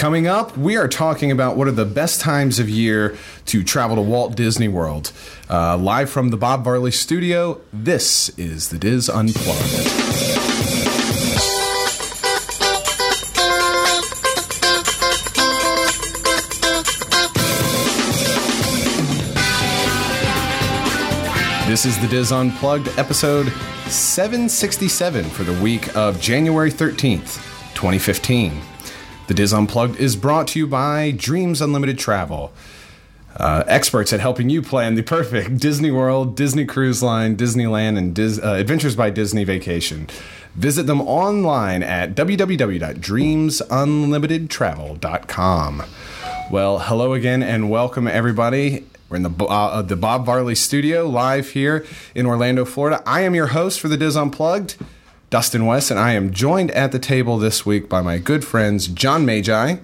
Coming up, we are talking about what are the best times of year to travel to Walt Disney World. Uh, live from the Bob Varley studio, this is the DIS Unplugged. This is the DIS Unplugged, episode 767 for the week of January 13th, 2015. The DIS Unplugged is brought to you by Dreams Unlimited Travel. Uh, experts at helping you plan the perfect Disney World, Disney Cruise Line, Disneyland, and Dis- uh, Adventures by Disney vacation. Visit them online at www.dreamsunlimitedtravel.com. Well, hello again and welcome everybody. We're in the uh, the Bob Varley studio live here in Orlando, Florida. I am your host for the DIS Unplugged, Dustin West, and I am joined at the table this week by my good friends John Magi,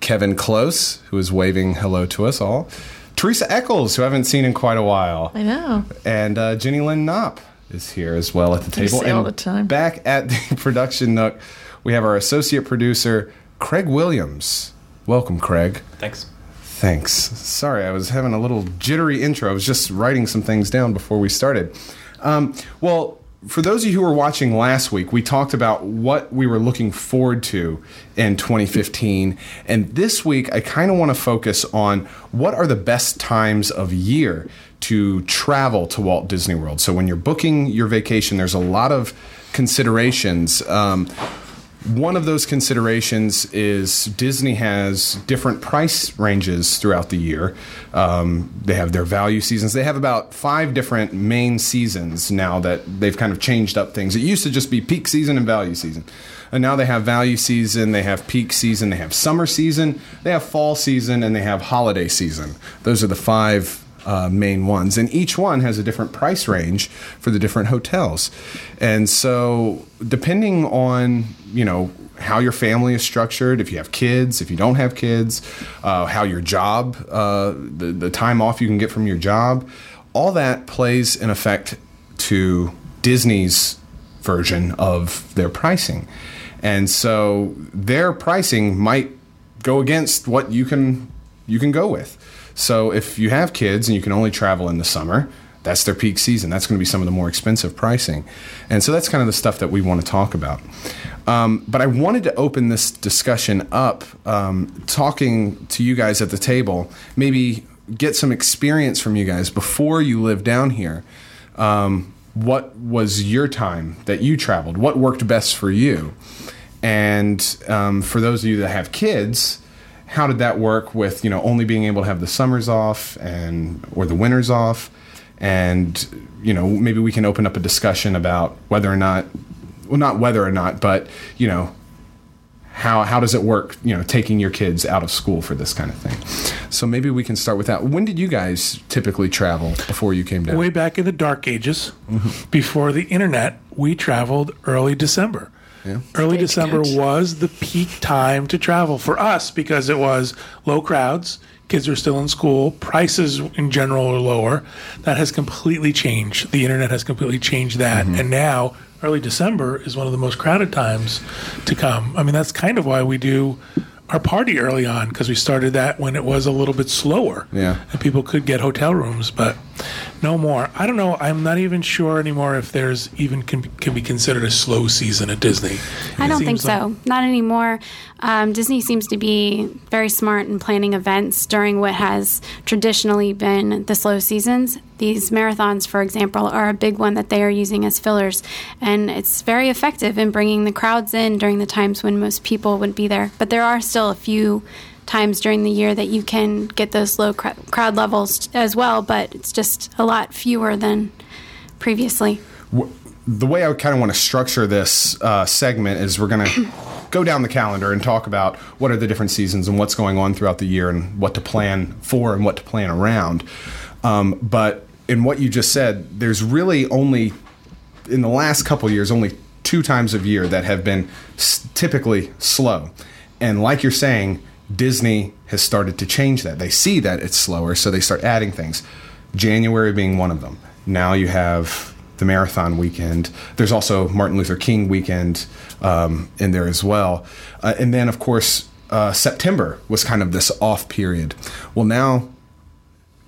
Kevin Close, who is waving hello to us all, Teresa Eccles, who I haven't seen in quite a while, I know. and uh, Jenny Lynn Knopp is here as well at the table. and all the time. back at the production nook, we have our associate producer Craig Williams. Welcome, Craig. Thanks. Thanks. Sorry, I was having a little jittery intro. I was just writing some things down before we started. Um, well, for those of you who were watching last week, we talked about what we were looking forward to in 2015. And this week, I kind of want to focus on what are the best times of year to travel to Walt Disney World. So when you're booking your vacation, there's a lot of considerations. Um, one of those considerations is Disney has different price ranges throughout the year. Um, they have their value seasons. They have about five different main seasons now that they've kind of changed up things. It used to just be peak season and value season. And now they have value season, they have peak season, they have summer season, they have fall season, and they have holiday season. Those are the five uh, main ones, and each one has a different price range for the different hotels. And so, depending on you know how your family is structured, if you have kids, if you don't have kids, uh, how your job, uh, the the time off you can get from your job, all that plays an effect to Disney's version of their pricing. And so their pricing might go against what you can you can go with. So if you have kids and you can only travel in the summer, that's their peak season. That's going to be some of the more expensive pricing. And so that's kind of the stuff that we want to talk about. Um, but I wanted to open this discussion up, um, talking to you guys at the table, maybe get some experience from you guys before you live down here. Um, what was your time that you traveled? What worked best for you? And um, for those of you that have kids, how did that work with you know only being able to have the summers off and or the winters off? And you know maybe we can open up a discussion about whether or not, well, not whether or not, but you know how how does it work? You know, taking your kids out of school for this kind of thing. So maybe we can start with that. When did you guys typically travel before you came down? way back in the dark ages, mm-hmm. before the internet, we traveled early December. Early Big December good. was the peak time to travel for us because it was low crowds, kids are still in school, prices in general are lower. That has completely changed. The internet has completely changed that. Mm-hmm. And now, early December is one of the most crowded times to come. I mean, that's kind of why we do our party early on because we started that when it was a little bit slower Yeah. and people could get hotel rooms, but no more. I don't know. I'm not even sure anymore if there's even can, can be considered a slow season at Disney. I It don't think seems like- so. Not anymore. Um, Disney seems to be very smart in planning events during what has traditionally been the slow seasons. These marathons, for example, are a big one that they are using as fillers, and it's very effective in bringing the crowds in during the times when most people would be there. But there are still a few times during the year that you can get those low cr- crowd levels as well, but it's just a lot fewer than previously. the way I kind of want to structure this uh, segment is we're going to go down the calendar and talk about what are the different seasons and what's going on throughout the year and what to plan for and what to plan around. Um, but in what you just said, there's really only in the last couple years only two times of year that have been s- typically slow. And like you're saying, Disney has started to change that. They see that it's slower, so they start adding things. January being one of them. Now you have the marathon weekend. There's also Martin Luther King weekend um, in there as well. Uh, and then, of course, uh, September was kind of this off period. Well, now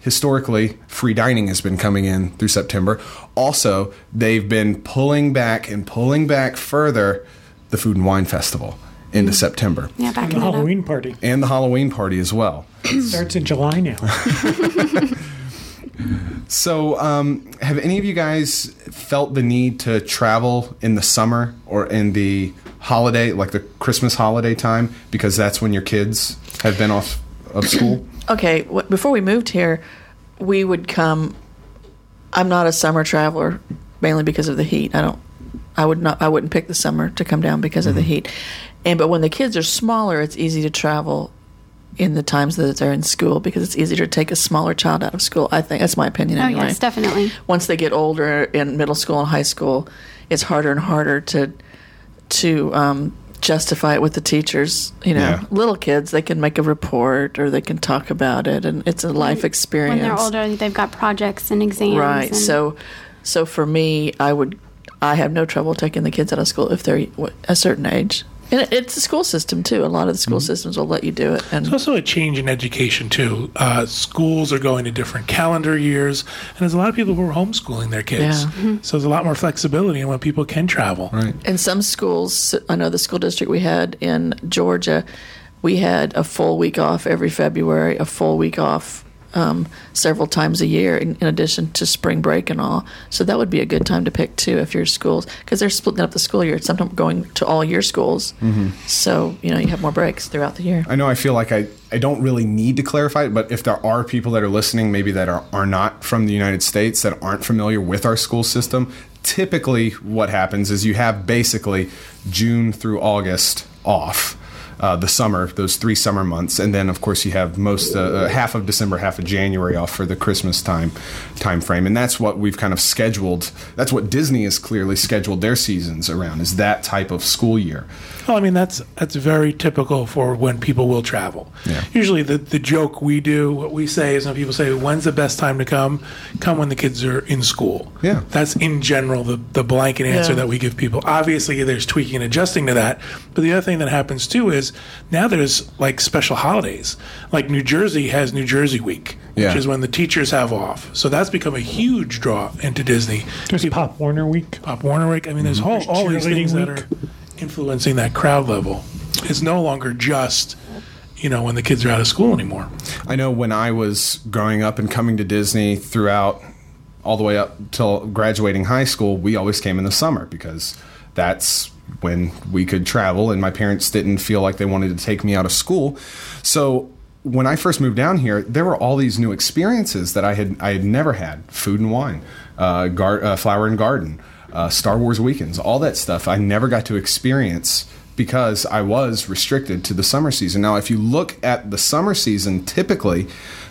historically, free dining has been coming in through September. Also, they've been pulling back and pulling back further the Food and Wine Festival into September Yeah, And backing the it up. Halloween party and the Halloween party as well. It starts in July now. So, um, have any of you guys felt the need to travel in the summer or in the holiday, like the Christmas holiday time, because that's when your kids have been off of school? Okay, w- before we moved here, we would come. I'm not a summer traveler, mainly because of the heat. I don't. I would not. I wouldn't pick the summer to come down because of the heat. And but when the kids are smaller, it's easy to travel in the times that they're in school because it's easier to take a smaller child out of school. I think that's my opinion. Oh, anyway. yes, definitely. Once they get older in middle school and high school, it's harder and harder to to um, justify it with the teachers. You know, Yeah. little kids they can make a report or they can talk about it, and it's a life experience. When they're older, they've got projects and exams. right? and- So, so for me, I would, I have no trouble taking the kids out of school if they're a certain age. And it's the school system too. A lot of the school systems will let you do it. And It's also a change in education too. Uh, schools are going to different calendar years, and there's a lot of people who are homeschooling their kids. Yeah. So there's a lot more flexibility in when people can travel. Right. in some schools, I know the school district we had in Georgia, we had a full week off every February, a full week off um, several times a year, in, in addition to spring break and all. So that would be a good time to pick too if your schools, because they're splitting up the school year. Sometimes going to all year schools, so you know you have more breaks throughout the year. I know I feel like I, I don't really need to clarify it, but if there are people that are listening, maybe that are, are not from the United States, that aren't familiar with our school system, typically what happens is you have basically June through August off. Uh, the summer, those three summer months, and then of course you have most uh, uh, half of December, half of January off for the Christmas time time frame, and that's what we've kind of scheduled. That's what Disney has clearly scheduled their seasons around is that type of school year. Well, I mean that's that's very typical for when people will travel. Yeah. Usually, the the joke we do, what we say is when people say, "When's the best time to come?" Come when the kids are in school. Yeah. that's in general the the blanket answer Yeah. that we give people. Obviously, there's tweaking and adjusting to that, but the other thing that happens too is now there's like special holidays. Like New Jersey has New Jersey Week, Yeah. which is when the teachers have off. So that's become a huge draw into Disney. There's Pop Warner Week. Pop Warner Week. I mean, there's mm-hmm. all, all these cheerleading things that are influencing that crowd level. It's no longer just, you know, when the kids are out of school anymore. I know when I was growing up and coming to Disney throughout all the way up till graduating high school, we always came in the summer because that's when we could travel and my parents didn't feel like they wanted to take me out of school. So when I first moved down here, there were all these new experiences that I had I had never had: food and wine, uh, gar- uh, flower and garden, uh, Star Wars weekends, all that stuff. I never got to experience because I was restricted to the summer season. Now, if you look at the summer season, typically,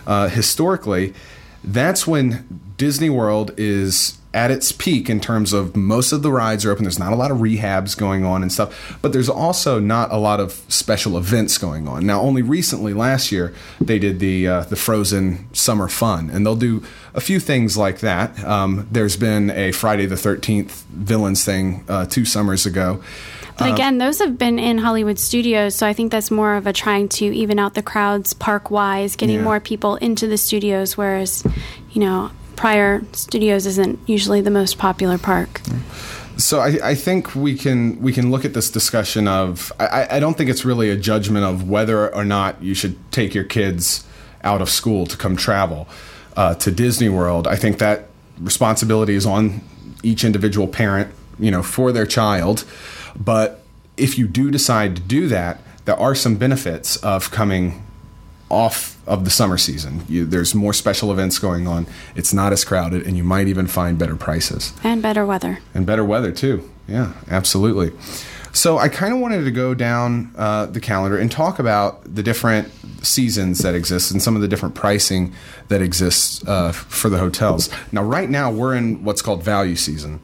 uh, historically, that's when Disney World is at its peak in terms of most of the rides are open. There's not a lot of rehabs going on and stuff, but there's also not a lot of special events going on. Now, only recently, last year, they did the uh, the Frozen Summer Fun, and they'll do a few things like that. Um, there's been a Friday the 13th villains thing uh, two summers ago. But again, those have been in Hollywood studios, so I think that's more of a trying to even out the crowds park wise, getting Yeah. more people into the studios, whereas, you know, prior studios isn't usually the most popular park. So I, I think we can we can look at this discussion of I, I don't think it's really a judgment of whether or not you should take your kids out of school to come travel uh, to Disney World. I think that responsibility is on each individual parent, you know, for their child. But if you do decide to do that, there are some benefits of coming off of the summer season. You, there's more special events going on. It's not as crowded, and you might even find better prices And better weather. and better weather too. Yeah, absolutely. So I kind of wanted to go down uh, the calendar and talk about the different seasons that exist and some of the different pricing that exists uh, for the hotels. Now, right now we're in what's called value season.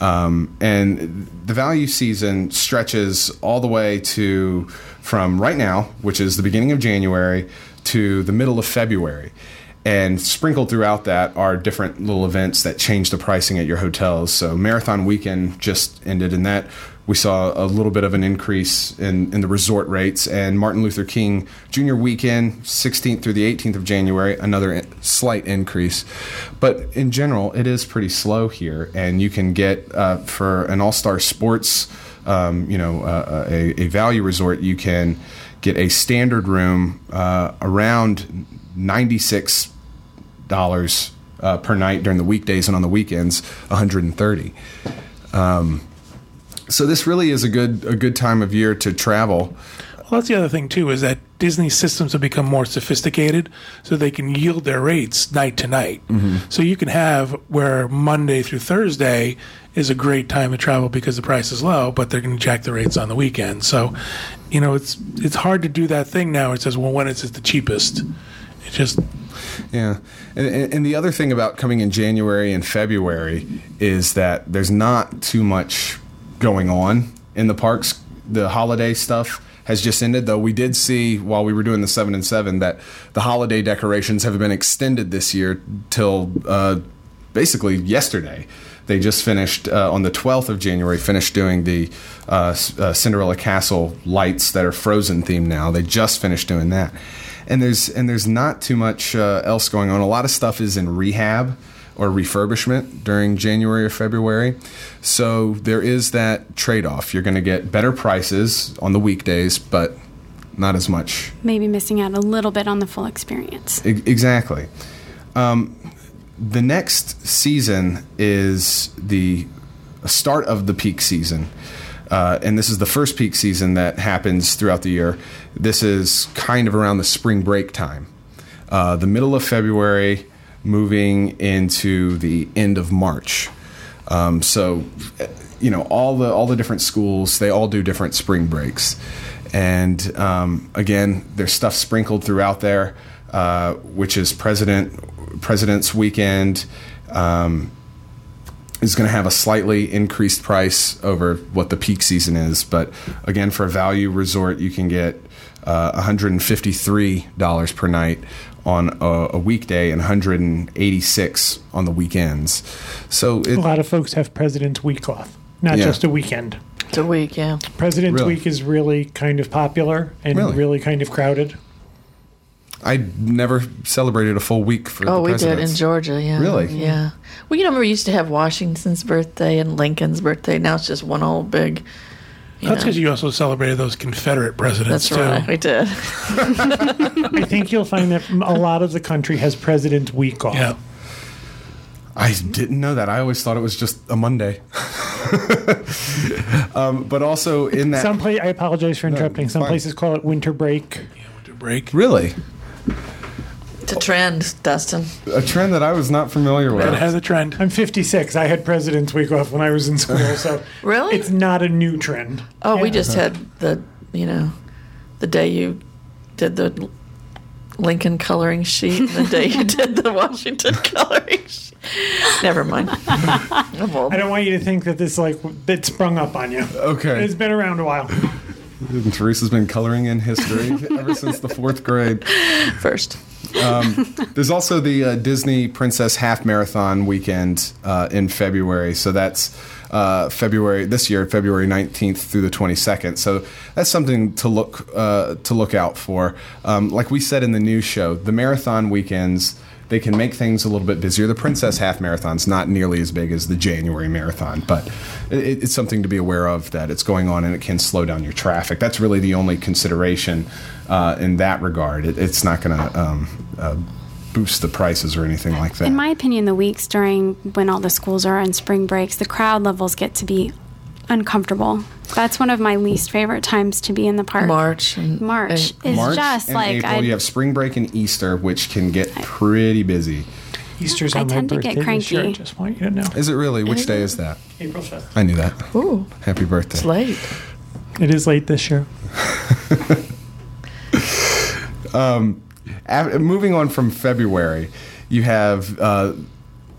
Um, and the value season stretches all the way to from right now, which is the beginning of January, to the middle of February. And sprinkled throughout that are different little events that change the pricing at your hotels. So Marathon Weekend just ended, and that we saw a little bit of an increase in, in the resort rates. And Martin Luther King Jr. weekend, 16th through the 18th of January, another slight increase. But in general, it is pretty slow here. And you can get uh, for an all star sports, um, you know, uh, a, a value resort, you can get a standard room uh, around 96 dollars uh, per night during the weekdays and on the weekends 130 um, so this really is a good a good time of year to travel Well, that's the other thing too is that Disney systems have become more sophisticated, so they can yield their rates night to night. Mm-hmm. So you can have where Monday through Thursday is a great time to travel because the price is low, but they're going to jack the rates on the weekend. So, you know, it's it's hard to do that thing now. It says, well, when is it the cheapest? It just Yeah, and and the other thing about coming in January and February is that there's not too much going on in the parks. The holiday stuff has just ended, though. We did see while we were doing the seven and seven that the holiday decorations have been extended this year till uh, basically yesterday. They just finished uh, on the 12th of January. Finished doing the uh, uh, Cinderella Castle lights that are Frozen themed now. They just finished doing that, and there's and there's not too much uh, else going on. A lot of stuff is in rehab or refurbishment during January or February. So there is that trade off. You're going to get better prices on the weekdays, but not as much. Maybe missing out a little bit on the full experience. E- exactly. Um, the next season is the start of the peak season. Uh, and this is the first peak season that happens throughout the year. This is kind of around the spring break time. Uh, the middle of February, moving into the end of March. Um, so, you know, all the all the different schools they all do different spring breaks, and um, again, there's stuff sprinkled throughout there, uh, which is President President's Weekend. Um, is going to have a slightly increased price over what the peak season is. But again, for a value resort, you can get uh, $153 per night on a, a weekday and 186 on the weekends. So it, A lot of folks have President's Week off, not Yeah. just a weekend. It's a week, yeah. President's Really? Week is really kind of popular and Really? really, kind of crowded. I never celebrated a full week for Oh, the we did in. Georgia, yeah. Really? Yeah. Well, you know, we used to have Washington's birthday and Lincoln's birthday. Now it's just one whole big. You that's because you also celebrated those Confederate presidents That's too. right. We did. I think you'll find that a lot of the country has President's Week off. Yeah. I didn't know that. I always thought it was just a Monday. um, but also in that Some pla- I apologize for interrupting. it's Some fine. places call it winter break. Winter break. really It's a trend, Dustin. a trend that I was not familiar with. It has a trend. I'm 56. I had President's Week off when I was in school, so Really? it's not a new trend. Oh, we just had the, you know, the day you did the Lincoln coloring sheet and the day you did the Washington coloring sheet. Never mind. I'm. I don't want you to think that this like it sprung up on you. Okay. It's been around a while. And Teresa's been coloring in history ever since the fourth grade. First. There's also the uh, Disney Princess Half Marathon weekend uh, in February. So that's uh, February this year, February 19th through the 22nd. So that's something to look uh, to look out for. Um, like we said in the news show, the marathon weekends. They can make things a little bit busier. The Princess Half Marathon's not nearly as big as the January Marathon, but it, it's something to be aware of that it's going on and it can slow down your traffic. That's really the only consideration uh, in that regard. It, it's not going to um, uh, boost the prices or anything like that. In my opinion, the weeks during when all the schools are on spring breaks, the crowd levels get to be uncomfortable. That's one of my least favorite times to be in the park. March. And, March and- is March just and like April, I, you have spring break and Easter, which can get pretty busy. Easter's I on my tend to birthday get this year. cranky. Just want you to know. Is it really? Which day is that? April 5th. I knew that. Ooh, Happy birthday. it's late. It is late this year. Af- moving on from February, you have uh,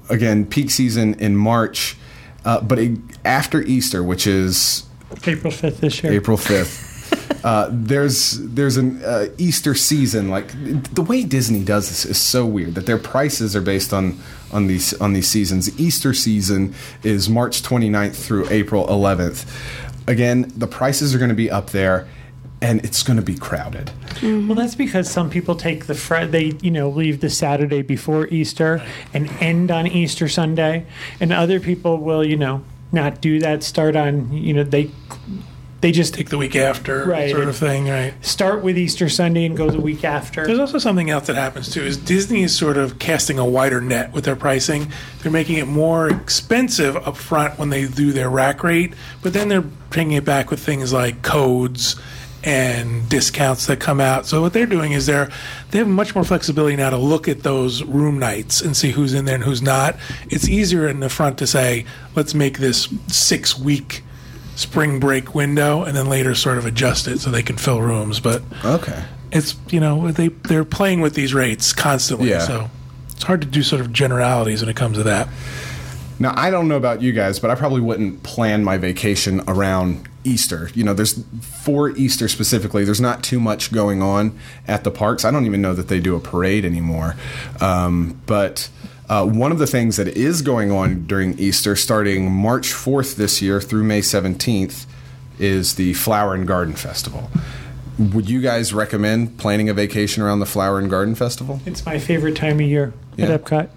again peak season in March, uh, but it, after Easter, which is April 5th this year. April fifth. Uh, there's there's an uh, Easter season like the way Disney does this is so weird that their prices are based on on these on these seasons. Easter season is March 29th through April 11th. again, the prices are going to be up there, and it's going to be crowded. Mm-hmm. Well, that's because some people take the Fri they you know leave the Saturday before Easter and end on Easter Sunday, and other people will you know not do that. Start on you know they they just Take the week after, Right. sort of thing, right? start with Easter Sunday and go the week after. There's also something else that happens too. Is Disney is sort of casting a wider net with their pricing. They're making it more expensive up front when they do their rack rate, but then they're bringing it back with things like codes and discounts that come out. So what they're doing is they're they have much more flexibility now to look at those room nights and see who's in there and who's not. It's easier in the front to say, let's make this six week spring break window and then later sort of adjust it so they can fill rooms. But Okay. it's you know they they're playing with these rates constantly Yeah. so it's hard to do sort of generalities when it comes to that Now, I don't know about you guys, but I probably wouldn't plan my vacation around Easter. You know, there's for Easter specifically, there's not too much going on at the parks. I don't even know that they do a parade anymore. Um, but uh, one of the things that is going on during Easter, starting March 4th this year through May 17th, is the Flower and Garden Festival. Would you guys recommend planning a vacation around the Flower and Garden Festival? it's my favorite time of year Yeah. at Epcot.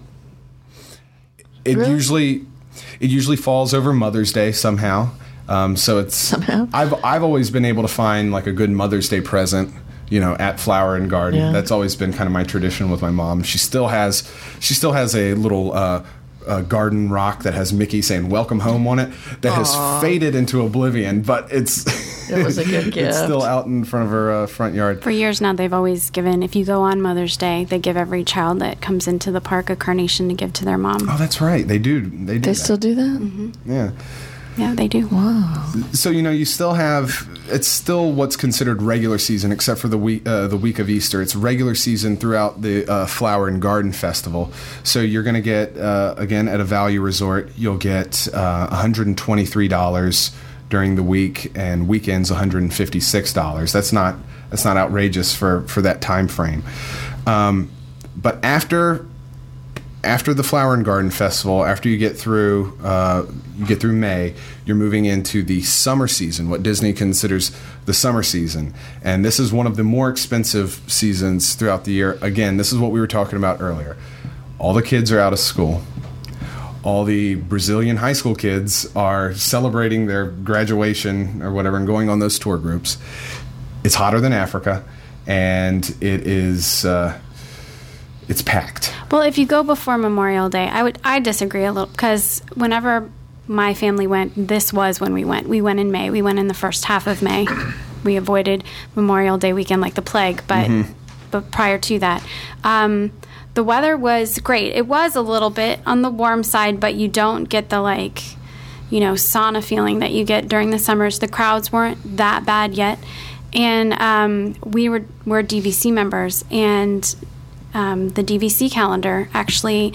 It Really? usually it usually falls over Mother's Day somehow. Um, so it's Somehow? I've I've always been able to find like a good Mother's Day present, you know, at Flower and Garden. Yeah. That's always been kind of my tradition with my mom. She still has she still has a little uh, uh, garden rock that has Mickey saying "Welcome Home" on it that has faded into oblivion, but it's It was a good it's gift. still out in front of her uh, front yard. For years now, they've always given, if you go on Mother's Day, they give every child that comes into the park a carnation to give to their mom. Oh, that's right. They do. They do. They that. still do that? Mm-hmm. Yeah. Yeah, they do. So you know, you still have it's still what's considered regular season, except for the week uh, the week of Easter. It's regular season throughout the uh, Flower and Garden Festival. So you're going to get uh, again at a value resort, you'll get uh, 123 dollars during the week, and weekends 156 dollars. That's not that's not outrageous for for that time frame. Um, but after after the Flower and Garden Festival, after you get through uh, you get through May, you're moving into the summer season, what Disney considers the summer season, and this is one of the more expensive seasons throughout the year. Again, this is what we were talking about earlier. All the kids are out of school. All the Brazilian high school kids are celebrating their graduation or whatever and going on those tour groups. It's hotter than Africa, and it is uh, it's packed. Well, if you go before Memorial Day, I would I disagree a little because whenever my family went, this was when we went. We went in May. We went in the first half of May. We avoided Memorial Day weekend like the plague, but but prior to that, um, the weather was great. It was a little bit on the warm side, but you don't get the like you know sauna feeling that you get during the summers. The crowds weren't that bad yet, and um, we were were DVC members and um, the DVC calendar actually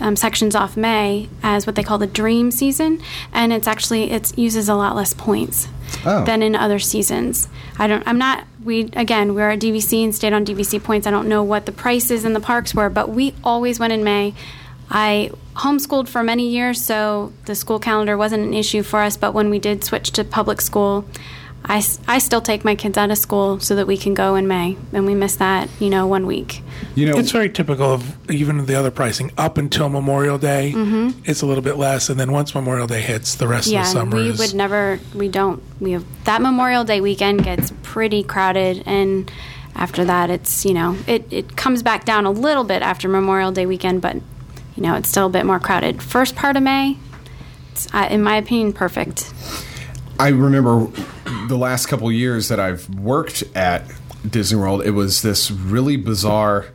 um, sections off May as what they call the dream season, and it's actually it uses a lot less points Oh. than in other seasons. I don't. I'm not. We again we're at DVC and stayed on DVC points. I don't know what the prices in the parks were, but we always went in May. I homeschooled for many years, so the school calendar wasn't an issue for us. But when we did switch to public school, I, s- I still take my kids out of school so that we can go in May, and we miss that, you know, one week. You know, it's very typical of even the other pricing up until memorial day it's a little bit less and then once memorial day hits the rest Mm-hmm. Yeah, of the and summer we is would never, we don't, we have that Memorial Day weekend gets pretty crowded, and after that, it's you know, it it comes back down a little bit after Memorial Day weekend, but you know, it's still a bit more crowded. First part of May, it's, uh, in my opinion, perfect. I remember the last couple years that I've worked at Disney World, it was this really bizarre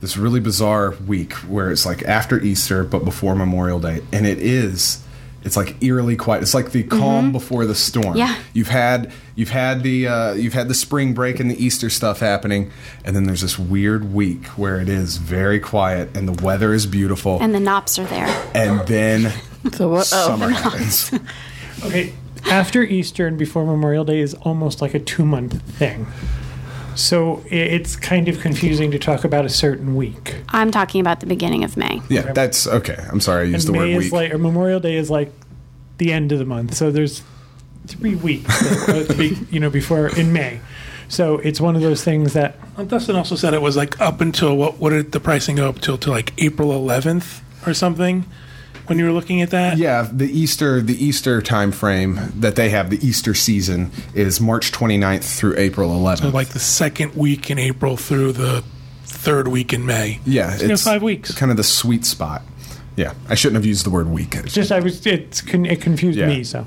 this really bizarre week where it's like after Easter but before Memorial Day and it is it's like eerily quiet. It's like the calm before the storm. Mm-hmm. Yeah. You've had you've had the uh, you've had the spring break and the Easter stuff happening, and then there's this weird week where it is very quiet and the weather is beautiful, and, And the Knopps are there. And then So what? Oh, summer happens. Okay, after Easter and before Memorial Day is almost like a two month thing. So it's kind of confusing to talk about a certain week. I'm talking about the beginning of May. Yeah, that's okay. I'm sorry I used And the May word is week. like, or Memorial Day is like the end of the month. So there's three weeks, uh, to be, you know, before in May. So it's one of those things that Well, Dustin also said it was like up until what? What did the pricing go up till? To like April 11th or something? When you were looking at that? Yeah, the Easter the Easter time frame that they have, the Easter season is March 29th through April 11th. So like the second week in April through the third week in May. yeah, So you have five weeks. Kind of the sweet spot. Yeah, I shouldn't have used the word week. just I was it's con- it confused Yeah. me. So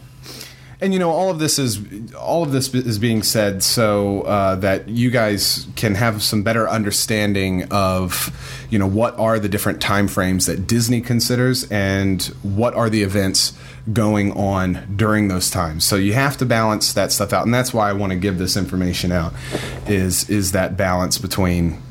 And you know, all of this is all of this is being said so uh, that you guys can have some better understanding of, you know, what are the different time frames that Disney considers and what are the events going on during those times. So you have to balance that stuff out, and that's why I want to give this information out. Is is that balance between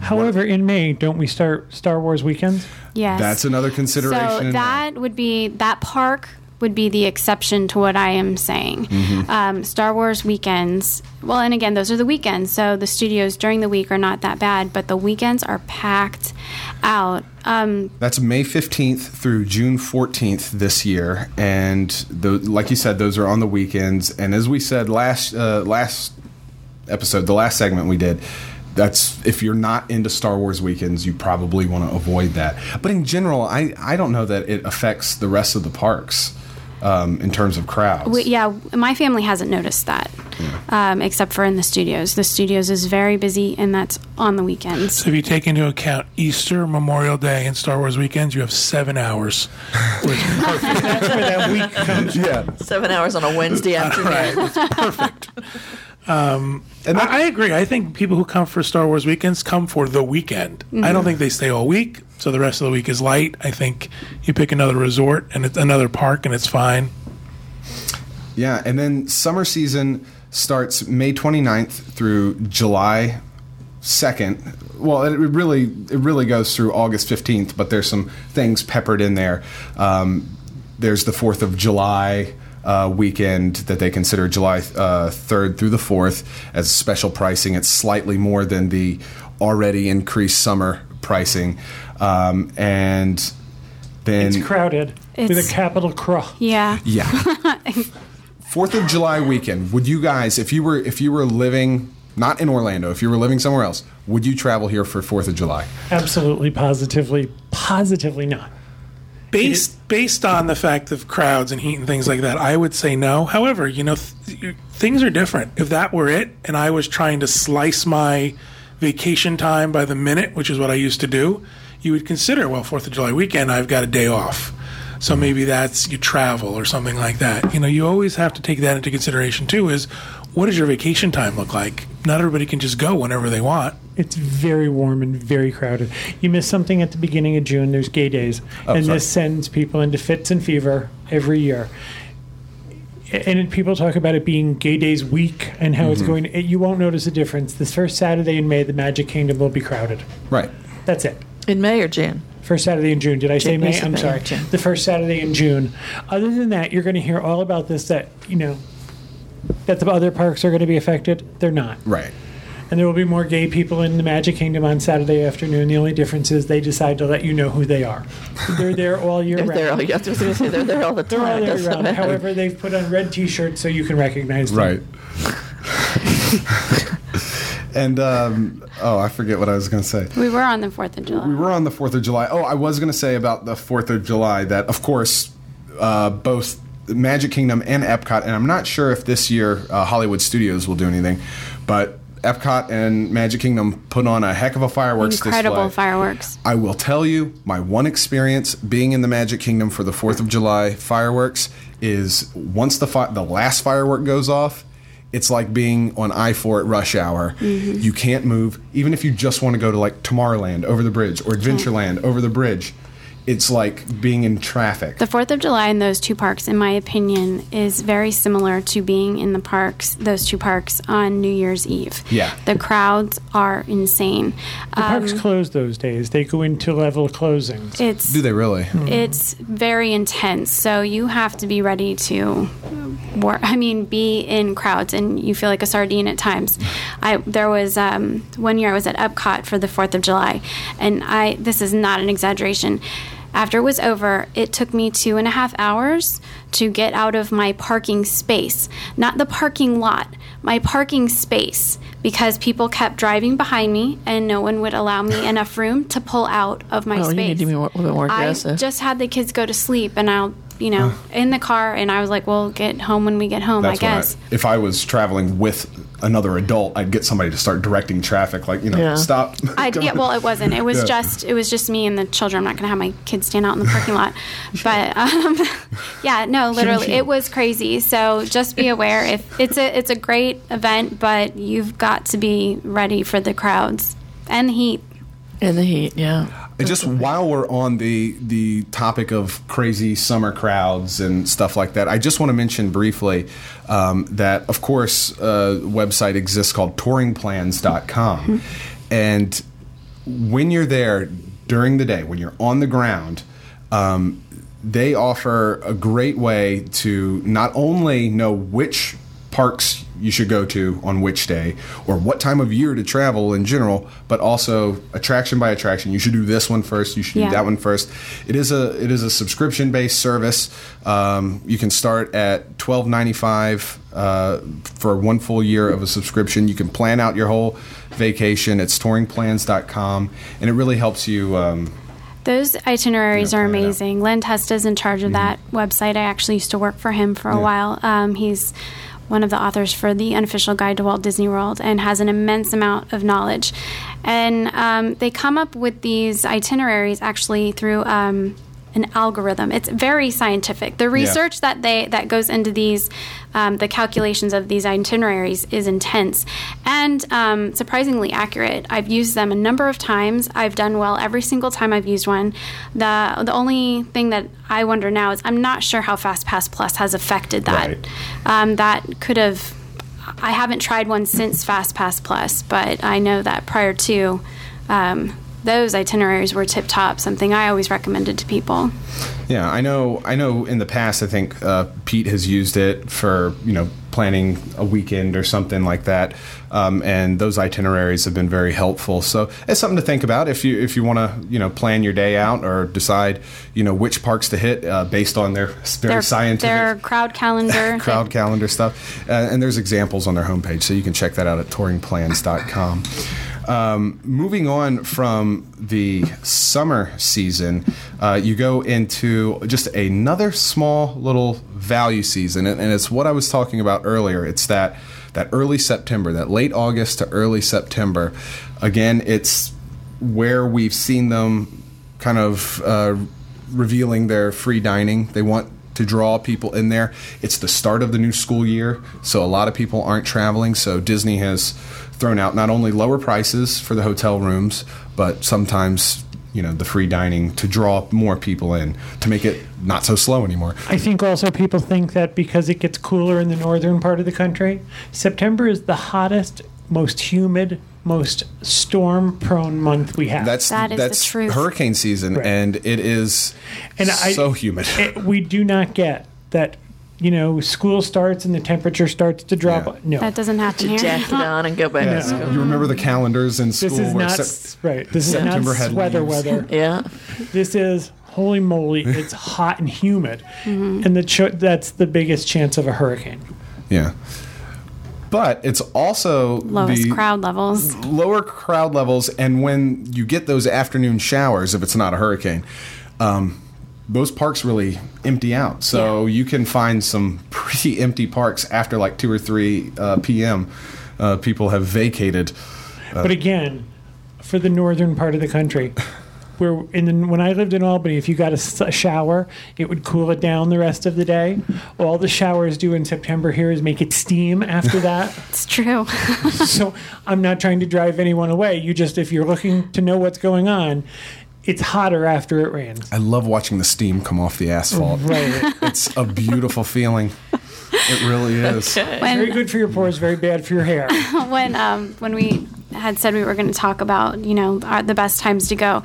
However, in May, don't we start Star Wars weekends? Yes. That's another consideration So that would be that park would be the exception to what I am saying. Mm-hmm. Um, Star Wars weekends. Well, and again, those are the weekends, so the studios during the week are not that bad, but the weekends are packed out. Um, That's May 15th through June 14th this year, and tho- like you said, those are on the weekends. And as we said last uh, last episode, the last segment we did, that's if you're not into Star Wars weekends, you probably want to avoid that. But in general, I I don't know that it affects the rest of the parks um, in terms of crowds. we, yeah, my family hasn't noticed that, um, except for in the studios. The studios is very busy, and that's on the weekends. So if you take into account Easter, Memorial Day, and Star Wars weekends, you have seven hours. Which That's where that week comes. yeah, Seven hours on a Wednesday afternoon. right, it's perfect. Um, and I, I agree. I think people who come for Star Wars weekends come for the weekend. I don't think they stay all week, so the rest of the week is light. I think you pick another resort and it's another park, and it's fine. Yeah, and then summer season starts May 29th through July 2nd. Well, it really it really goes through August 15th, but there's some things peppered in there. Um, there's the 4th of July uh, weekend that they consider July uh, 3rd through the 4th as special pricing. It's slightly more than the already increased summer pricing. Um, and then It's crowded with It's- a capital cross. Yeah. yeah. Fourth of July weekend. Would you guys, if you were if you were living not in Orlando, if you were living somewhere else, would you travel here for Fourth of July? Absolutely, positively, positively not. Based based on the fact of crowds and heat and things like that, I would say no. However, you know, th- things are different. If that were it, and I was trying to slice my vacation time by the minute, which is what I used to do, you would consider, well, Fourth of July weekend, I've got a day off. So mm-hmm. maybe that's you travel or something like that. You know, you always have to take that into consideration too. Is what does your vacation time look like? Not everybody can just go whenever they want. It's very warm and very crowded. You miss something at the beginning of June. There's gay days, oh, and sorry. this sends people into fits and fever every year. And people talk about it being Gay Days week and how it's mm-hmm. going. It, you won't notice a difference. This first Saturday in May, the Magic Kingdom will be crowded. Right. That's it. In May or June? First Saturday in June. Did I say June, May? I'm May, sorry. June. The first Saturday in June. Other than that, you're going to hear all about this. That you know that the other parks are going to be affected. They're not. Right. And there will be more gay people in the Magic Kingdom on Saturday afternoon. The only difference is they decide to let you know who they are. They're there all year They're round. there all, I was going to say, they're there all the They're time. all It year round. matter. However, they've put on red T-shirts so you can recognize them. Right. and um, oh, I forget what I was going to say. We were on the 4th of July. We were on the Fourth of July. Oh, I was going to say about the Fourth of July that, of course, uh, both Magic Kingdom and Epcot, and I'm not sure if this year uh, Hollywood Studios will do anything, but Epcot and Magic Kingdom put on a heck of a fireworks Incredible display. fireworks. I will tell you, my one experience being in the Magic Kingdom for the Fourth of July fireworks is once the fi- the last firework goes off, it's like being on I four at rush hour. Mm-hmm. You can't move, even if you just want to go to like Tomorrowland over the bridge or Adventureland over the bridge. It's like being in traffic. The 4th of July in those two parks, in my opinion, is very similar to being in the parks, those two parks on New Year's Eve. Yeah. The crowds are insane. The parks close those days. They go into level closings. It's Do they really? it's very intense. So you have to be ready to work. I mean, be in crowds, and you feel like a sardine at times. I there was um, one year I was at Epcot for the Fourth of July, and I this is not an exaggeration. After it was over, it took me two and a half hours to get out of my parking space, not the parking lot, my parking space, because people kept driving behind me and no one would allow me enough room to pull out of my Oh, space. you need to be more, a little more I just had the kids go to sleep and I'll, you know, in the car and I was like, we'll get home when we get home, That's I what guess. if I was traveling with another adult, I'd get somebody to start directing traffic, like you know, Yeah. stop. I, yeah, well, it wasn't. It was Yeah. just it was just me and the children. I'm not going to have my kids stand out in the parking lot, but um, yeah, no, literally, it was crazy. So just be aware if it's a it's a great event, but you've got to be ready for the crowds and the heat. in the heat, yeah. And just while we're on the the topic of crazy summer crowds and stuff like that, I just want to mention briefly um, that, of course, a website exists called touringplans.com. And when you're there during the day, when you're on the ground, um, they offer a great way to not only know which parks you should go to on which day or what time of year to travel in general but also attraction by attraction you should do this one first you should Yeah. do that one first it is a it is a subscription based service um, you can start at 12.95 uh, for one full year of a subscription you can plan out your whole vacation it's touringplans.com and it really helps you um, Those itineraries Yeah, are plan it out. amazing. Len Testa's in charge of that website. I actually used to work for him for a Yeah. while. Um, he's one of the authors for the unofficial guide to Walt Disney World and has an immense amount of knowledge. And um, they come up with these itineraries actually through um, an algorithm. It's very scientific. The research that they that goes into these, um, the calculations of these itineraries is intense and um, surprisingly accurate. I've used them a number of times. I've done well every single time I've used one. The the only thing that I wonder now is I'm not sure how FastPass Plus has affected that. Right. Um, that could have. I haven't tried one since FastPass Plus, but I know that prior to. Um, those itineraries were tip top, something I always recommended to people. Yeah, I know. I know. In the past, I think uh, Pete has used it for you know planning a weekend or something like that, um, and those itineraries have been very helpful. So it's something to think about if you if you want to you know plan your day out or decide you know which parks to hit uh, based on their very their, scientific their crowd calendar. crowd calendar stuff. Uh, and there's examples on their homepage, so you can check that out at touringplans.com. Um, moving on from the summer season, uh, you go into just another small little value season, and, and it's what I was talking about earlier. It's that that early September, that late August to early September. Again, it's where we've seen them kind of uh, revealing their free dining. They want to draw people in there. It's the start of the new school year, so a lot of people aren't traveling. So Disney has thrown out not only lower prices for the hotel rooms, but sometimes you know the free dining to draw more people in to make it not so slow anymore. I think also people think that because it gets cooler in the northern part of the country, September is the hottest, most humid, most storm prone month we have. That's That is the that's truth. hurricane season, Right. and it is And I- so humid. It- we do not get that, you know, school starts and the temperature starts to drop. Yeah. No. that doesn't happen here. Jacket on and go back Yeah. to school. You remember the calendars in school? this is not Sep- right. This September is had not weather leaves. weather. Yeah. This is holy moly. It's hot and humid, and the ch- that's the biggest chance of a hurricane. yeah. But it's also Lowest the crowd levels. lower crowd levels, and when you get those afternoon showers, if it's not a hurricane, um, those parks really empty out. So you can find some pretty empty parks after like two or three uh, p.m. Uh, people have vacated. But again, for the northern part of the country, where in the, when I lived in Albany, if you got a shower, it would cool it down the rest of the day. All the showers do in September here is make it steam after that. It's true. so I'm not trying to drive anyone away. You just, if you're looking to know what's going on, it's hotter after it rains. I love watching the steam come off the asphalt. Right. It's a beautiful feeling. It really is. very when good for your pores, very bad for your hair. when um, when we had said we were going to talk about you know our, the best times to go,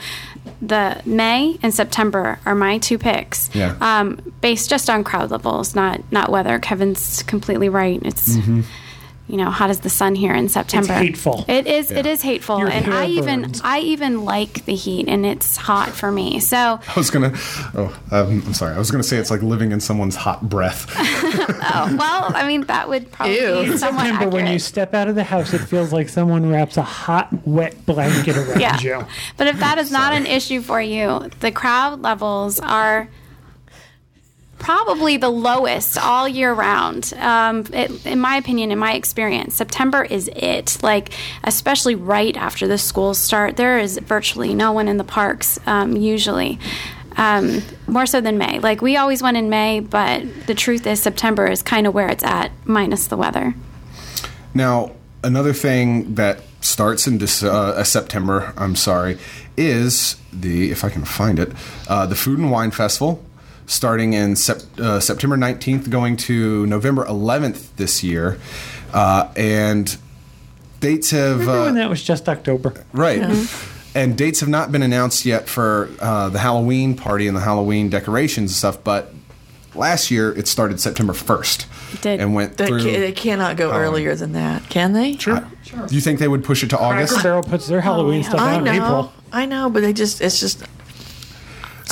the May and September are my two picks. Yeah. Um, based just on crowd levels, not not weather. Kevin's completely right. It's. You you know, hot as the sun here in September. It's hateful. It is. It is hateful, Your and hair I even. I even like the heat, and it's hot for me. So I was gonna. Oh, um, I'm sorry. I was gonna say it's like living in someone's hot breath. oh, well, I mean that would probably Ew. be somewhat September, when you step out of the house, it feels like someone wraps a hot, wet blanket around Yeah. you. But if that is not an issue for you, the crowd levels are probably the lowest all year round. Um, it, in my opinion, in my experience, September is it. Like, especially right after the schools start, there is virtually no one in the parks um, usually. Um, more so than May. Like, we always went in May, but the truth is, September is kind of where it's at, minus the weather. Now, another thing that starts in uh, uh, September, I'm sorry, is the, if I can find it, uh, the Food and Wine Festival, starting in sep- uh, September 19th, going to November 11th this year. Uh, and dates have. Remember when Uh, that was just October? right. And dates have not been announced yet for uh, the Halloween party and the Halloween decorations and stuff, but last year it started September 1st. Did. And went They, through. ca- they cannot go earlier than that, can they? Sure. Do you think they would push it to August? Cracker Barrel puts their Halloween yeah. stuff I out in know. April. I know, but they just, it's just,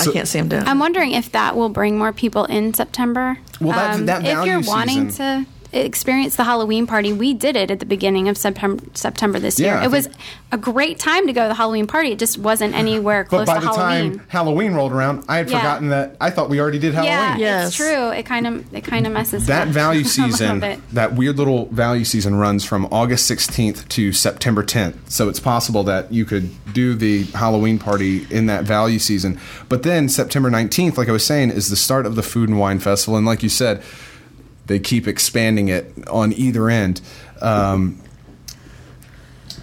So- I can't see them doing it. I'm wondering if that will bring more people in September. Um, Well, that- that if you're wanting season- to experience the Halloween party, we did it at the beginning of September. September this year. Yeah, it was a great time to go to the Halloween party. It just wasn't anywhere But close by to the Halloween. time Halloween rolled around, I had Yeah. forgotten that I thought we already did yeah, Halloween. Yes. it's true. It kind of it kind of messes up. That with value season, that weird little value season runs from August 16th to September 10th. So it's possible that you could do the Halloween party in that value season. But then September 19th, like I was saying, is the start of the Food and Wine Festival. And like you said, they keep expanding it on either end. Um,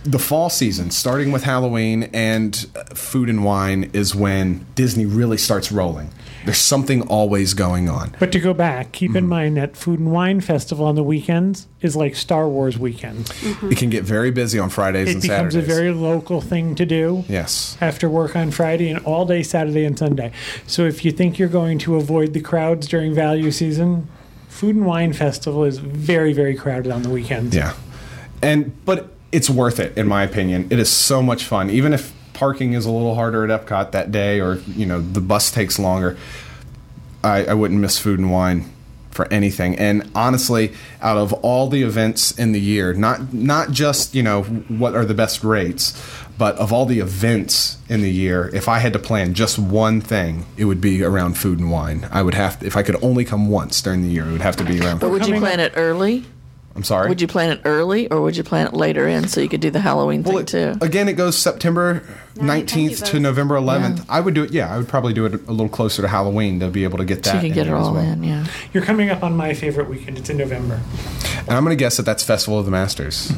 the fall season, starting with Halloween and food and wine, is when Disney really starts rolling. There's something always going on. But to go back, keep Mm-hmm. in mind that Food and Wine Festival on the weekends is like Star Wars weekend. It can get very busy on Fridays It and becomes a very local thing to do. yes. after work on Friday and all day Saturday and Sunday. So if you think you're going to avoid the crowds during value season, Food and Wine Festival is very, very crowded on the weekends. Yeah. And but it's worth it in my opinion. It is so much fun. Even if parking is a little harder at Epcot that day or you know the bus takes longer, I, I wouldn't miss food and wine for anything. And honestly, out of all the events in the year, not not just, you know, what are the best rates, but of all the events in the year, if I had to plan just one thing, it would be around food and wine. I would have if I could only come once during the year, it would have to be around But would you plan it early? I'm sorry. Would you plan it early or would you plan it later in so you could do the Halloween Well, thing it- too? again, it goes September No, you can't do 19th to. November 11th. I would do it. Yeah, I would probably do it a little closer to Halloween to be able to get that. So you can get it all well. in. Yeah. You're coming up on my favorite weekend. It's in November. And I'm going to guess that that's Festival of the Masters.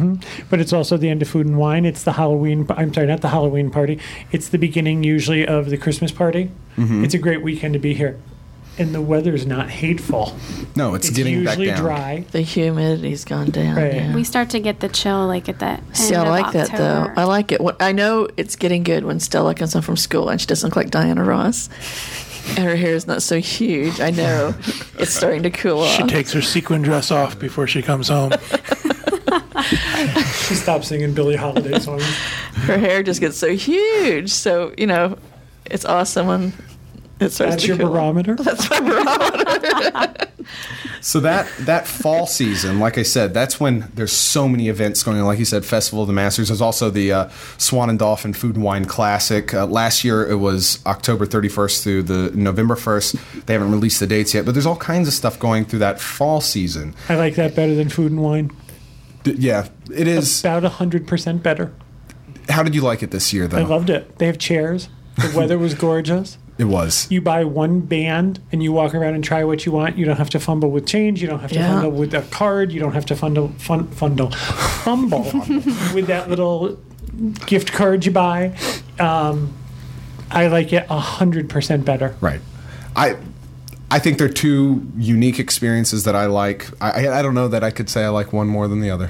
But it's also the end of Food and Wine. It's the Halloween, I'm sorry, not the Halloween party. It's the beginning usually of the Christmas party. Mm-hmm. It's a great weekend to be here. And the weather's not hateful. No, it's, It's getting back usually down. dry. The humidity's gone down. Right. Yeah. we start to get the chill like at the end See, I of like that though. I like it. What- I know it's getting good when Stella comes home from school and she doesn't look like Diana Ross, and her hair is not so huge. I know it's starting to cool off. She takes her sequin dress off before she comes home. She stops singing Billie Holiday songs. Her hair just gets so huge. So you know, it's awesome when it starts That's your cool barometer. That's my barometer. So that that fall season, like I said, that's when there's so many events going on. Like you said, Festival of the Masters. There's also the uh, Swan and Dolphin Food and Wine Classic. Uh, last year it was October 31st through the November 1st. They haven't released the dates yet, but there's all kinds of stuff going through that fall season. I like that better than Food and Wine. D- yeah, it is. About 100% better. How did you like it this year, though? I loved it. They have chairs. The weather was gorgeous. It was. You buy one band and you walk around and try what you want. You don't have to fumble with change. You don't have to Yeah. fumble with a card. You don't have to fundle, fun, fundle, fumble with that little gift card you buy. Um, I like it 100% better. Right. I I think they're two unique experiences that I like. I, I I don't know that I could say I like one more than the other,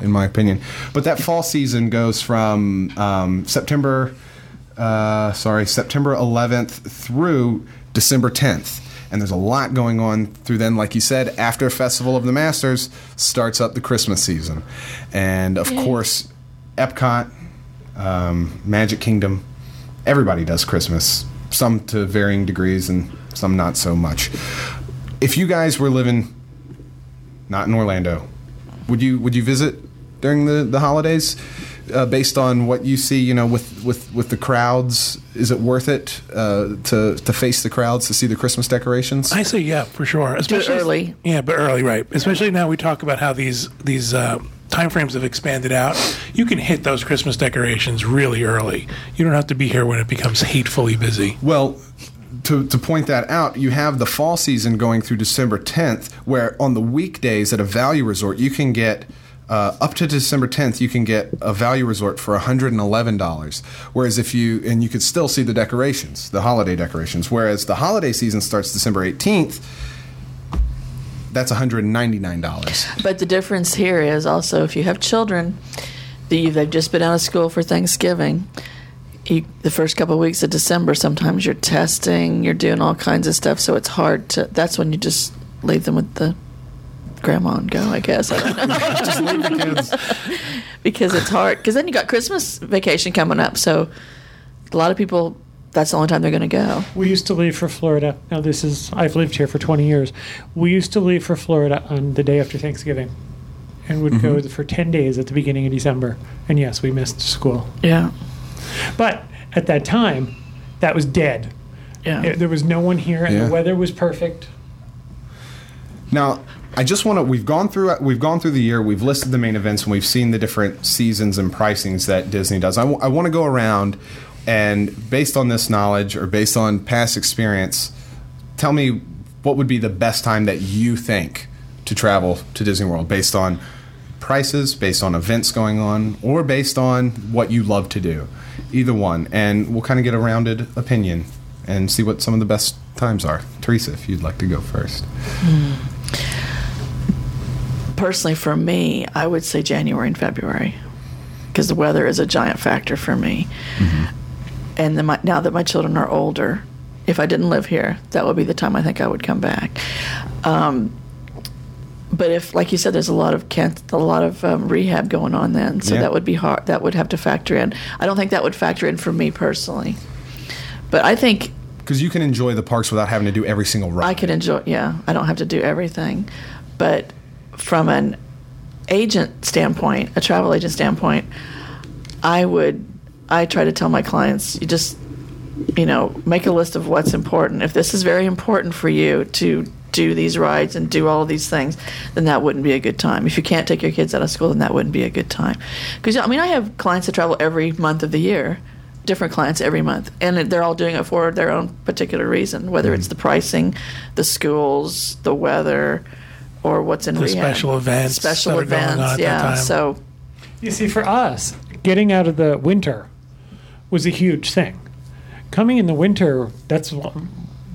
in my opinion. But that fall season goes from um, September, uh, sorry, September 11th through December 10th. and there's a lot going on through then. Like you said, after Festival of the Masters starts up the Christmas season, and of course, Epcot, um, Magic Kingdom, everybody does Christmas, some to varying degrees and some not so much. If you guys were living not in Orlando, would you would you visit during the the holidays? Uh, based on what you see, you know, with, with, with the crowds, is it worth it uh, to to face the crowds to see the Christmas decorations? I say yeah for sure. Especially early. Yeah, but early, right? Especially now we talk about how these these uh, time frames have expanded out. You can hit those Christmas decorations really early. You don't have to be here when it becomes hatefully busy. Well, to, to point that out, you have the fall season going through December 10th, where on the weekdays at a value resort, you can get. Uh, up to December 10th, you can get a value resort for $111. Whereas if you, and you could still see the decorations, the holiday decorations. Whereas the holiday season starts December 18th, that's $199. But the difference here is also if you have children, the, they've just been out of school for Thanksgiving. You, the first couple of weeks of December, sometimes you're testing, you're doing all kinds of stuff, so it's hard to. That's when you just leave them with the grandma and go, I guess. I don't know. Just leave the kids. because it's hard. Because then you got Christmas vacation coming up, so a lot of people. That's the only time they're going to go. We used to leave for Florida. Now this is I've lived here for 20 years. We used to leave for Florida on the day after Thanksgiving, and would go mm-hmm. for 10 days at the beginning of December. And yes, we missed school. Yeah, But at that time, that was dead. yeah. It- there was no one here, and Yeah. the weather was perfect. Now, I just want to. We've gone through. We've gone through the year. We've listed the main events, and we've seen the different seasons and pricings that Disney does. I, want to go around and, based on this knowledge or based on past experience, tell me what would be the best time that you think to travel to Disney World, based on prices, based on events going on, or based on what you love to do. Either one, and we'll kind of get a rounded opinion and see what some of the best times are. Teresa, if you'd like to go first. Hmm. Personally, for me, I would say January and February because the weather is a giant factor for me. And then my, now that my children are older, if I didn't live here, that would be the time I think I would come back. Um, but if, like you said, there's a lot of a lot of um, rehab going on then, so Yeah. that would be hard. That would have to factor in. I don't think that would factor in for me personally. But I think Because you can enjoy the parks without having to do every single ride. I can enjoy. Yeah, I don't have to do everything, but from an agent standpoint, a travel agent standpoint, I would. I try to tell my clients, you just, you know, make a list of what's important. If this is very important for you to do these rides and do all of these things, then that wouldn't be a good time. If you can't take your kids out of school, then that wouldn't be a good time. Because I mean, I have clients that travel every month of the year, different clients every month, and they're all doing it for their own particular reason, whether mm-hmm. it's the pricing, the schools, the weather, or what's in The rehab. special events special that are going events, on at that yeah. time. So You see, for us, getting out of the winter was a huge thing. Coming in the winter, that's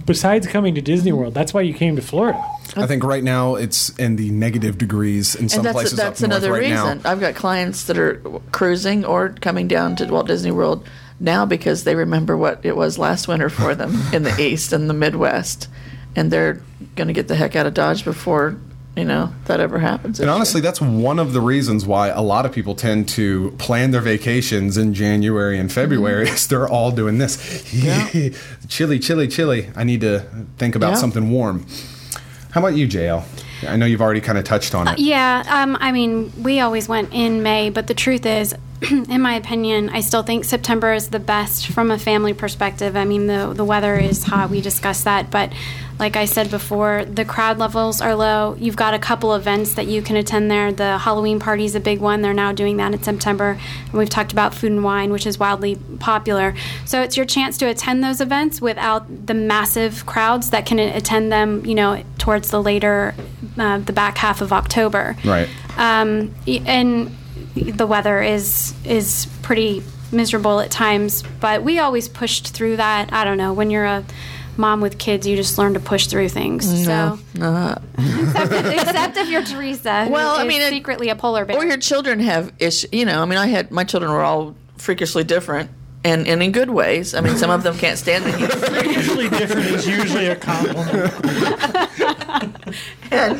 besides coming to Disney mm-hmm. World. That's why you came to Florida. I think right now it's in the negative degrees in some and that's places that's up north another right reason. now. I've got clients that are cruising or coming down to Walt Disney World now because they remember what it was last winter for them in the East and the Midwest, and they're going to get the heck out of Dodge before you know that ever happens. And honestly, year. that's one of the reasons why a lot of people tend to plan their vacations in January and February. Is they're all doing this. Mm-hmm. Yeah. chilly, chilly, chilly. I need to think about Yeah. something warm. How about you, JL? I know you've already kind of touched on it. Yeah, um, I mean, we always went in May, but the truth is, in my opinion, I still think September is the best from a family perspective. I mean, the the weather is hot. We discussed that, but like I said before, the crowd levels are low. You've got a couple events that you can attend there. The Halloween party is a big one. They're now doing that in September, and we've talked about food and wine, which is wildly popular. So it's your chance to attend those events without the massive crowds that can attend them. You know, towards the later, uh, the back half of October Right. um, and the weather is is pretty miserable at times. But we always pushed through that. I don't know. When you're a mom with kids, you just learn to push through things. So Uh, except, except if you're Teresa, who Well, I is mean, it- secretly a polar bear. or your children have issues. You know, I mean, I had my children were all freakishly different. and, and in good ways. I mean, some of them can't stand the heat. Usually different is usually a compliment. and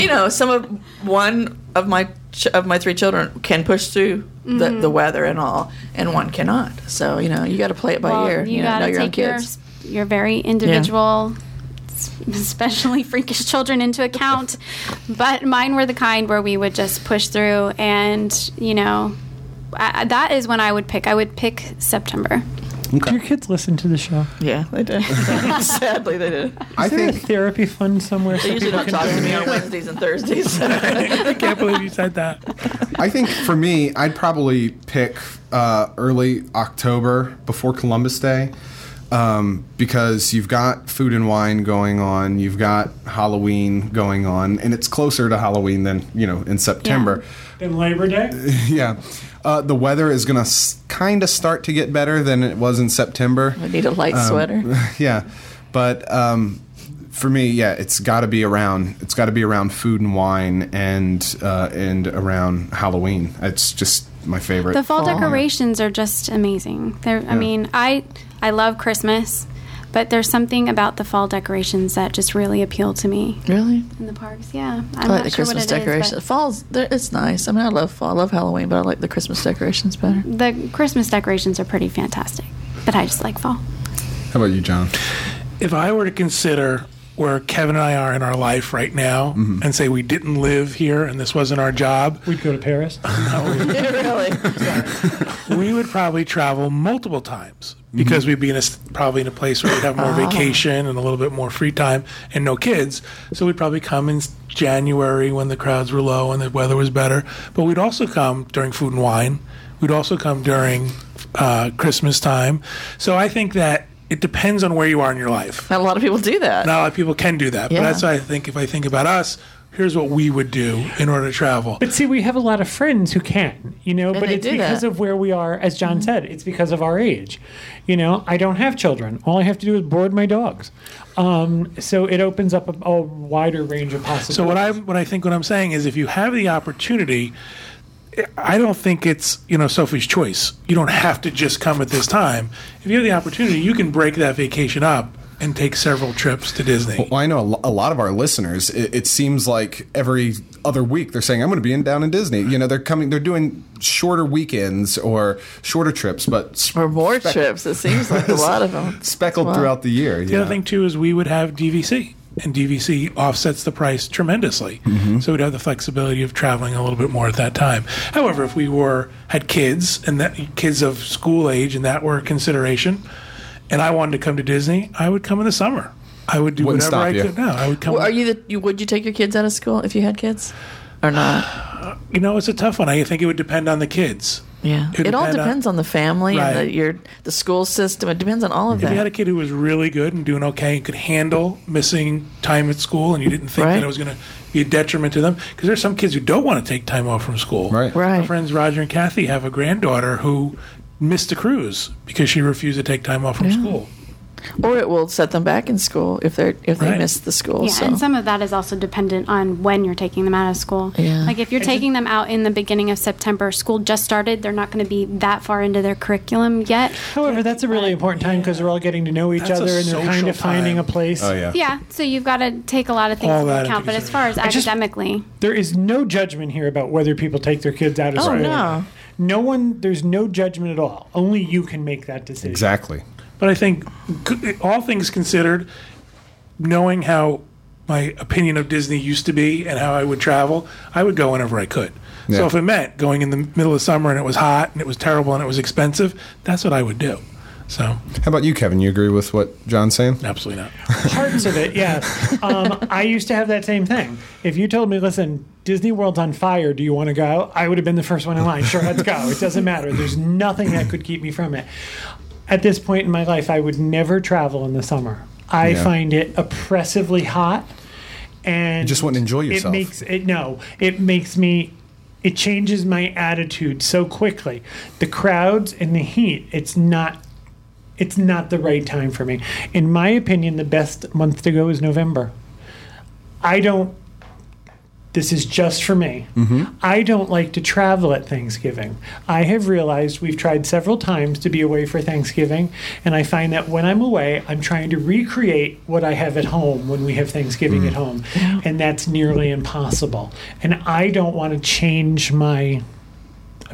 you know, some of one of my ch- of my three children can push through the, the mm-hmm. weather and all, and one cannot. So you know, you got to play it by well, ear. you, You, know, know your own take your kids. your very individual, s- especially freakish children into account. but mine were the kind where we would just push through, and you know, I, that is when I would pick. I would pick September. Do your kids listen to the show? Yeah, they do. Sadly, they do. I Is there a think therapy fund somewhere? They so usually people don't can talk to me donate? on Wednesdays and Thursdays. I can't believe you said that. I think for me, I'd probably pick uh, early October before Columbus Day. Um, because you've got food and wine going on, you've got Halloween going on, and it's closer to Halloween than you know in September. Then Labor Day? Yeah, uh, the weather is going to s- kind of start to get better than it was in September. I need a light sweater. yeah, but um, for me, yeah, it's got to be around. It's got to be around food and wine and uh, and around Halloween. It's just my favorite. The fall Fall. decorations are just amazing. They're, I mean, I I love Christmas, but there's something about the fall decorations that just really appeal to me Really? in the parks. Yeah, I'm I like not the sure Christmas what it is, decorations. but Fall's, it's nice. I mean, I love fall. I love Halloween, but I like the Christmas decorations better. the Christmas decorations are pretty fantastic. But I just like fall. How about you, John? If I were to consider where Kevin and I are in our life right now mm-hmm. and say we didn't live here and this wasn't our job, We'd go to Paris. really? we would probably travel multiple times mm-hmm. because we'd be in a s- probably in a place where we'd have more ah. vacation and a little bit more free time and no kids. So we'd probably come in January when the crowds were low and the weather was better. But we'd also come during food and wine. We'd also come during uh, Christmas time. So I think that it depends on where you are in your life. Not a lot of people do that. Not a lot of people can do that, Yeah. but that's why I think if I think about us, here's what we would do in order to travel. But see, we have a lot of friends who can, you know, but it's because that. of where we are, as John said, it's because of our age. You know, I don't have children. All I have to do is board my dogs. Um, so it opens up a, a wider range of possibilities. So what I what I think what I'm saying is if you have the opportunity, I don't think it's you know Sophie's choice. You don't have to just come at this time. If you have the opportunity, you can break that vacation up and take several trips to Disney. Well, I know a lot of our listeners. It, it seems like every other week they're saying, "I'm going to be in down in Disney." You know, they're coming. They're doing shorter weekends or shorter trips, but sp- Or more speck- trips. It seems like a lot of them. speckled Wow. throughout the year. The other thing too is we would have DVC, and DVC offsets the price tremendously. Mm-hmm. So we'd have the flexibility of traveling a little bit more at that time. However, if we were had kids and that kids of school age and that were a consideration, and I wanted to come to Disney, I would come in the summer. I would do Wouldn't whatever I you. could. No, I would come. Well, are you the? You, would you take your kids out of school if you had kids, or not? you know, it's a tough one. I think it would depend on the kids. Yeah, It it, all depend on- depends on the family and the, your the school system. It depends on all of that. If you had a kid who was really good and doing okay and could handle missing time at school, and you didn't think Right. that it was going to be a detriment to them, because there's some kids who don't want to take time off from school. Right. Right. My friends Roger and Kathy have a granddaughter who missed a cruise because she refused to take time off from school. Or it will set them back in school if they're if they Right. miss the school. Yeah, so. and some of that is also dependent on when you're taking them out of school. Yeah. Like if you're taking them out in the beginning of September, school just started, they're not going to be that far into their curriculum yet. However, that's a really important time because they're all getting to know each That's other and they're kind social of finding a place. Oh yeah. Yeah, so you've got to take a lot of things All into account. But as far as just- academically, There is no judgment here about whether people take their kids out of Oh, school. no. No one, there's no judgment at all. Only you can make that decision. Exactly. But I think, all things considered, knowing how my opinion of Disney used to be and how I would travel, I would go whenever I could. Yeah. So if it meant going in the middle of summer and it was hot and it was terrible and it was expensive, that's what I would do. So How about you, Kevin? You agree with what John's saying? absolutely not. Parts of it, yes. Um, I used to have that same thing. If you told me, listen, Disney World's on fire, do you want to go? I would have been the first one in line. Sure, let's go. It doesn't matter. There's nothing that could keep me from it. At this point in my life, I would never travel in the summer. I Yeah. find it oppressively hot, and You just wouldn't enjoy yourself. It makes it no. It makes me. It changes my attitude so quickly. The crowds and the heat. It's not. It's not the right time for me. In my opinion, the best month to go is November. I don't. This is just for me. Mm-hmm. I don't like to travel at Thanksgiving. I have realized we've tried several times to be away for Thanksgiving, and I find that when I'm away, I'm trying to recreate what I have at home when we have Thanksgiving at mm. home, and that's nearly impossible. And I don't want to change my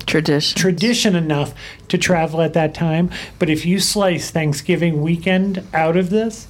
Tradition. tradition enough to travel at that time. But if you slice Thanksgiving weekend out of this,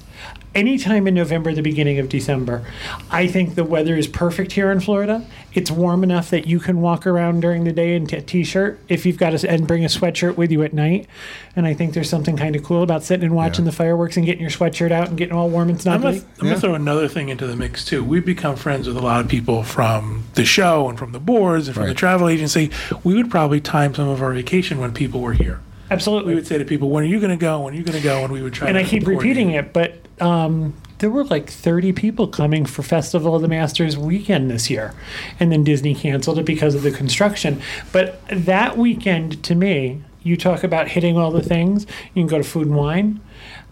anytime in November, the beginning of December, I think the weather is perfect here in Florida. It's warm enough that you can walk around during the day in a t-shirt if you've got a, and bring a sweatshirt with you at night. And I think there's something kind of cool about sitting and watching Yeah. the fireworks and getting your sweatshirt out and getting all warm and I'm snuggly. gonna, I'm gonna throw another thing into the mix too. We've become friends with a lot of people from the show and from the boards and from the travel agency. We would probably time some of our vacation when people were here. Absolutely. We would say to people, "When are you going to go? When are you going to go?" And we would try. and to I keep coordinate. repeating it, but um, there were like 30 people coming for Festival of the Masters weekend this year. And then Disney canceled it because of the construction. But that weekend, to me, you talk about hitting all the things. You can go to Food and Wine.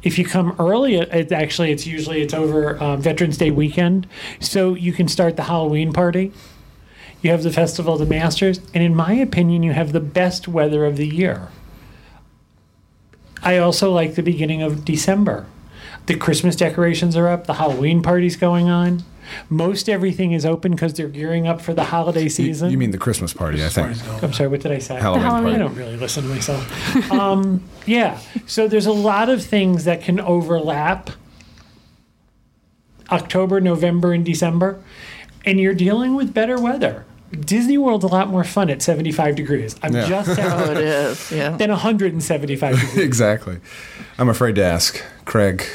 If you come early, it, actually it's usually it's over um, Veterans Day weekend, so you can start the Halloween party. You have the Festival of the Masters, and in my opinion, you have the best weather of the year. I also like the beginning of December. The Christmas decorations are up, the Halloween party's going on. Most everything is open because they're gearing up for the holiday season. you mean the Christmas party? I think. I'm sorry, what did I say? Halloween Halloween. I don't really listen to myself. um, yeah, so there's a lot of things that can overlap October, November, and December, and you're dealing with better weather. Disney World's a lot more fun at 75 degrees. I'm Yeah. just Oh, saying. it is. Yeah. than 175 degrees. Exactly. I'm afraid to ask, Craig,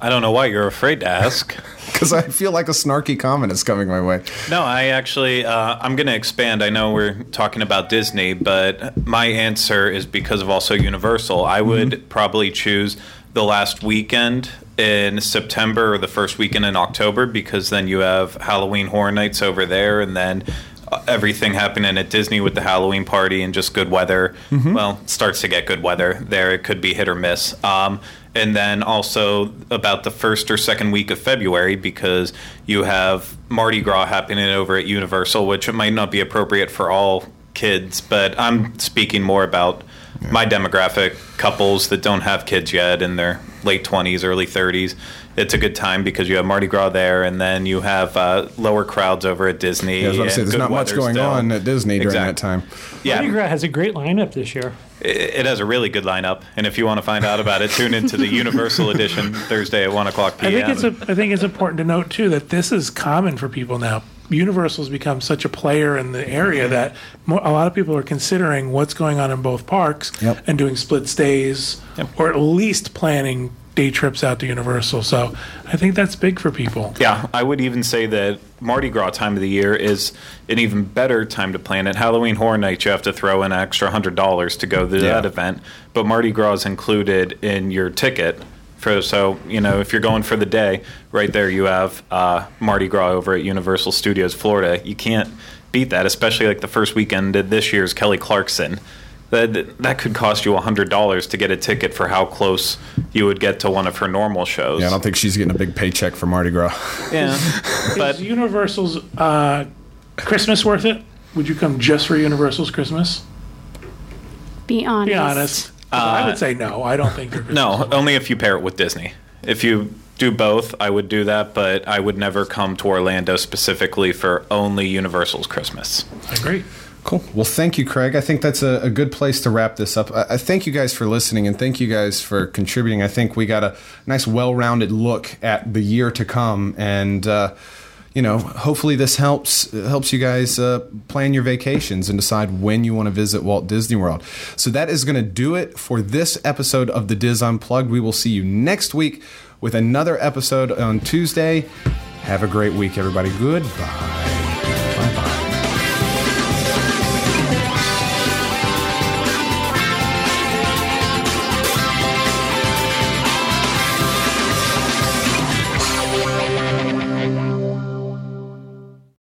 I don't know why you're afraid to ask. because I feel like a snarky comment is coming my way. No, I actually, uh, I'm going to expand. I know we're talking about Disney, but my answer is because of also Universal. I would probably choose the last weekend in September or the first weekend in October because then you have Halloween Horror Nights over there and then uh, everything happening at Disney with the Halloween party and just good weather. Well, starts to get good weather there. It could be hit or miss. Um, and then also about the first or second week of February because you have Mardi Gras happening over at Universal, which it might not be appropriate for all kids, but I'm speaking more about my demographic couples that don't have kids yet in their late 20s, early 30s. It's a good time because you have Mardi Gras there, and then you have uh, lower crowds over at Disney. Yeah, I was about to say, there's not much going still. on at Disney during Exact- that time. Yeah, Mardi Gras has a great lineup this year. It, it has a really good lineup, and if you want to find out about it, tune into the Universal Edition Thursday at one o'clock p.m. I think it's a, I think it's important to note too that this is common for people now. Universal's become such a player in the area mm-hmm. that mo- a lot of people are considering what's going on in both parks Yep. and doing split stays or at least planning day trips out to Universal. So I think that's big for people. Yeah, I would even say that Mardi Gras time of the year is an even better time to plan it. Halloween Horror Nights, you have to throw in an extra hundred dollars to go to Yeah. that event, but Mardi Gras is included in your ticket. For, so you know if you're going for the day, right there you have uh, Mardi Gras over at Universal Studios Florida. You can't beat that, especially like the first weekend of this year's Kelly Clarkson. That that could cost you hundred dollars to get a ticket for how close you would get to one of her normal shows. Yeah, I don't think she's getting a big paycheck for Mardi Gras. Yeah, but is Universal's uh, Christmas worth it? Would you come just for Universal's Christmas? Be honest. Be honest. I would say no. I don't think they're Christmas No, worth it. only if you pair it with Disney. If you do both, I would do that, but I would never come to Orlando specifically for only Universal's Christmas. I agree. Cool. Well, thank you, Craig. I think that's a, a good place to wrap this up. I, I thank you guys for listening and thank you guys for contributing. I think we got a nice, well rounded look at the year to come. And, uh, you know, hopefully this helps helps you guys uh, plan your vacations and decide when you want to visit Walt Disney World. So that is going to do it for this episode of the DIS Unplugged. We will see you next week with another episode on Tuesday. Have a great week, everybody. Goodbye. Bye bye.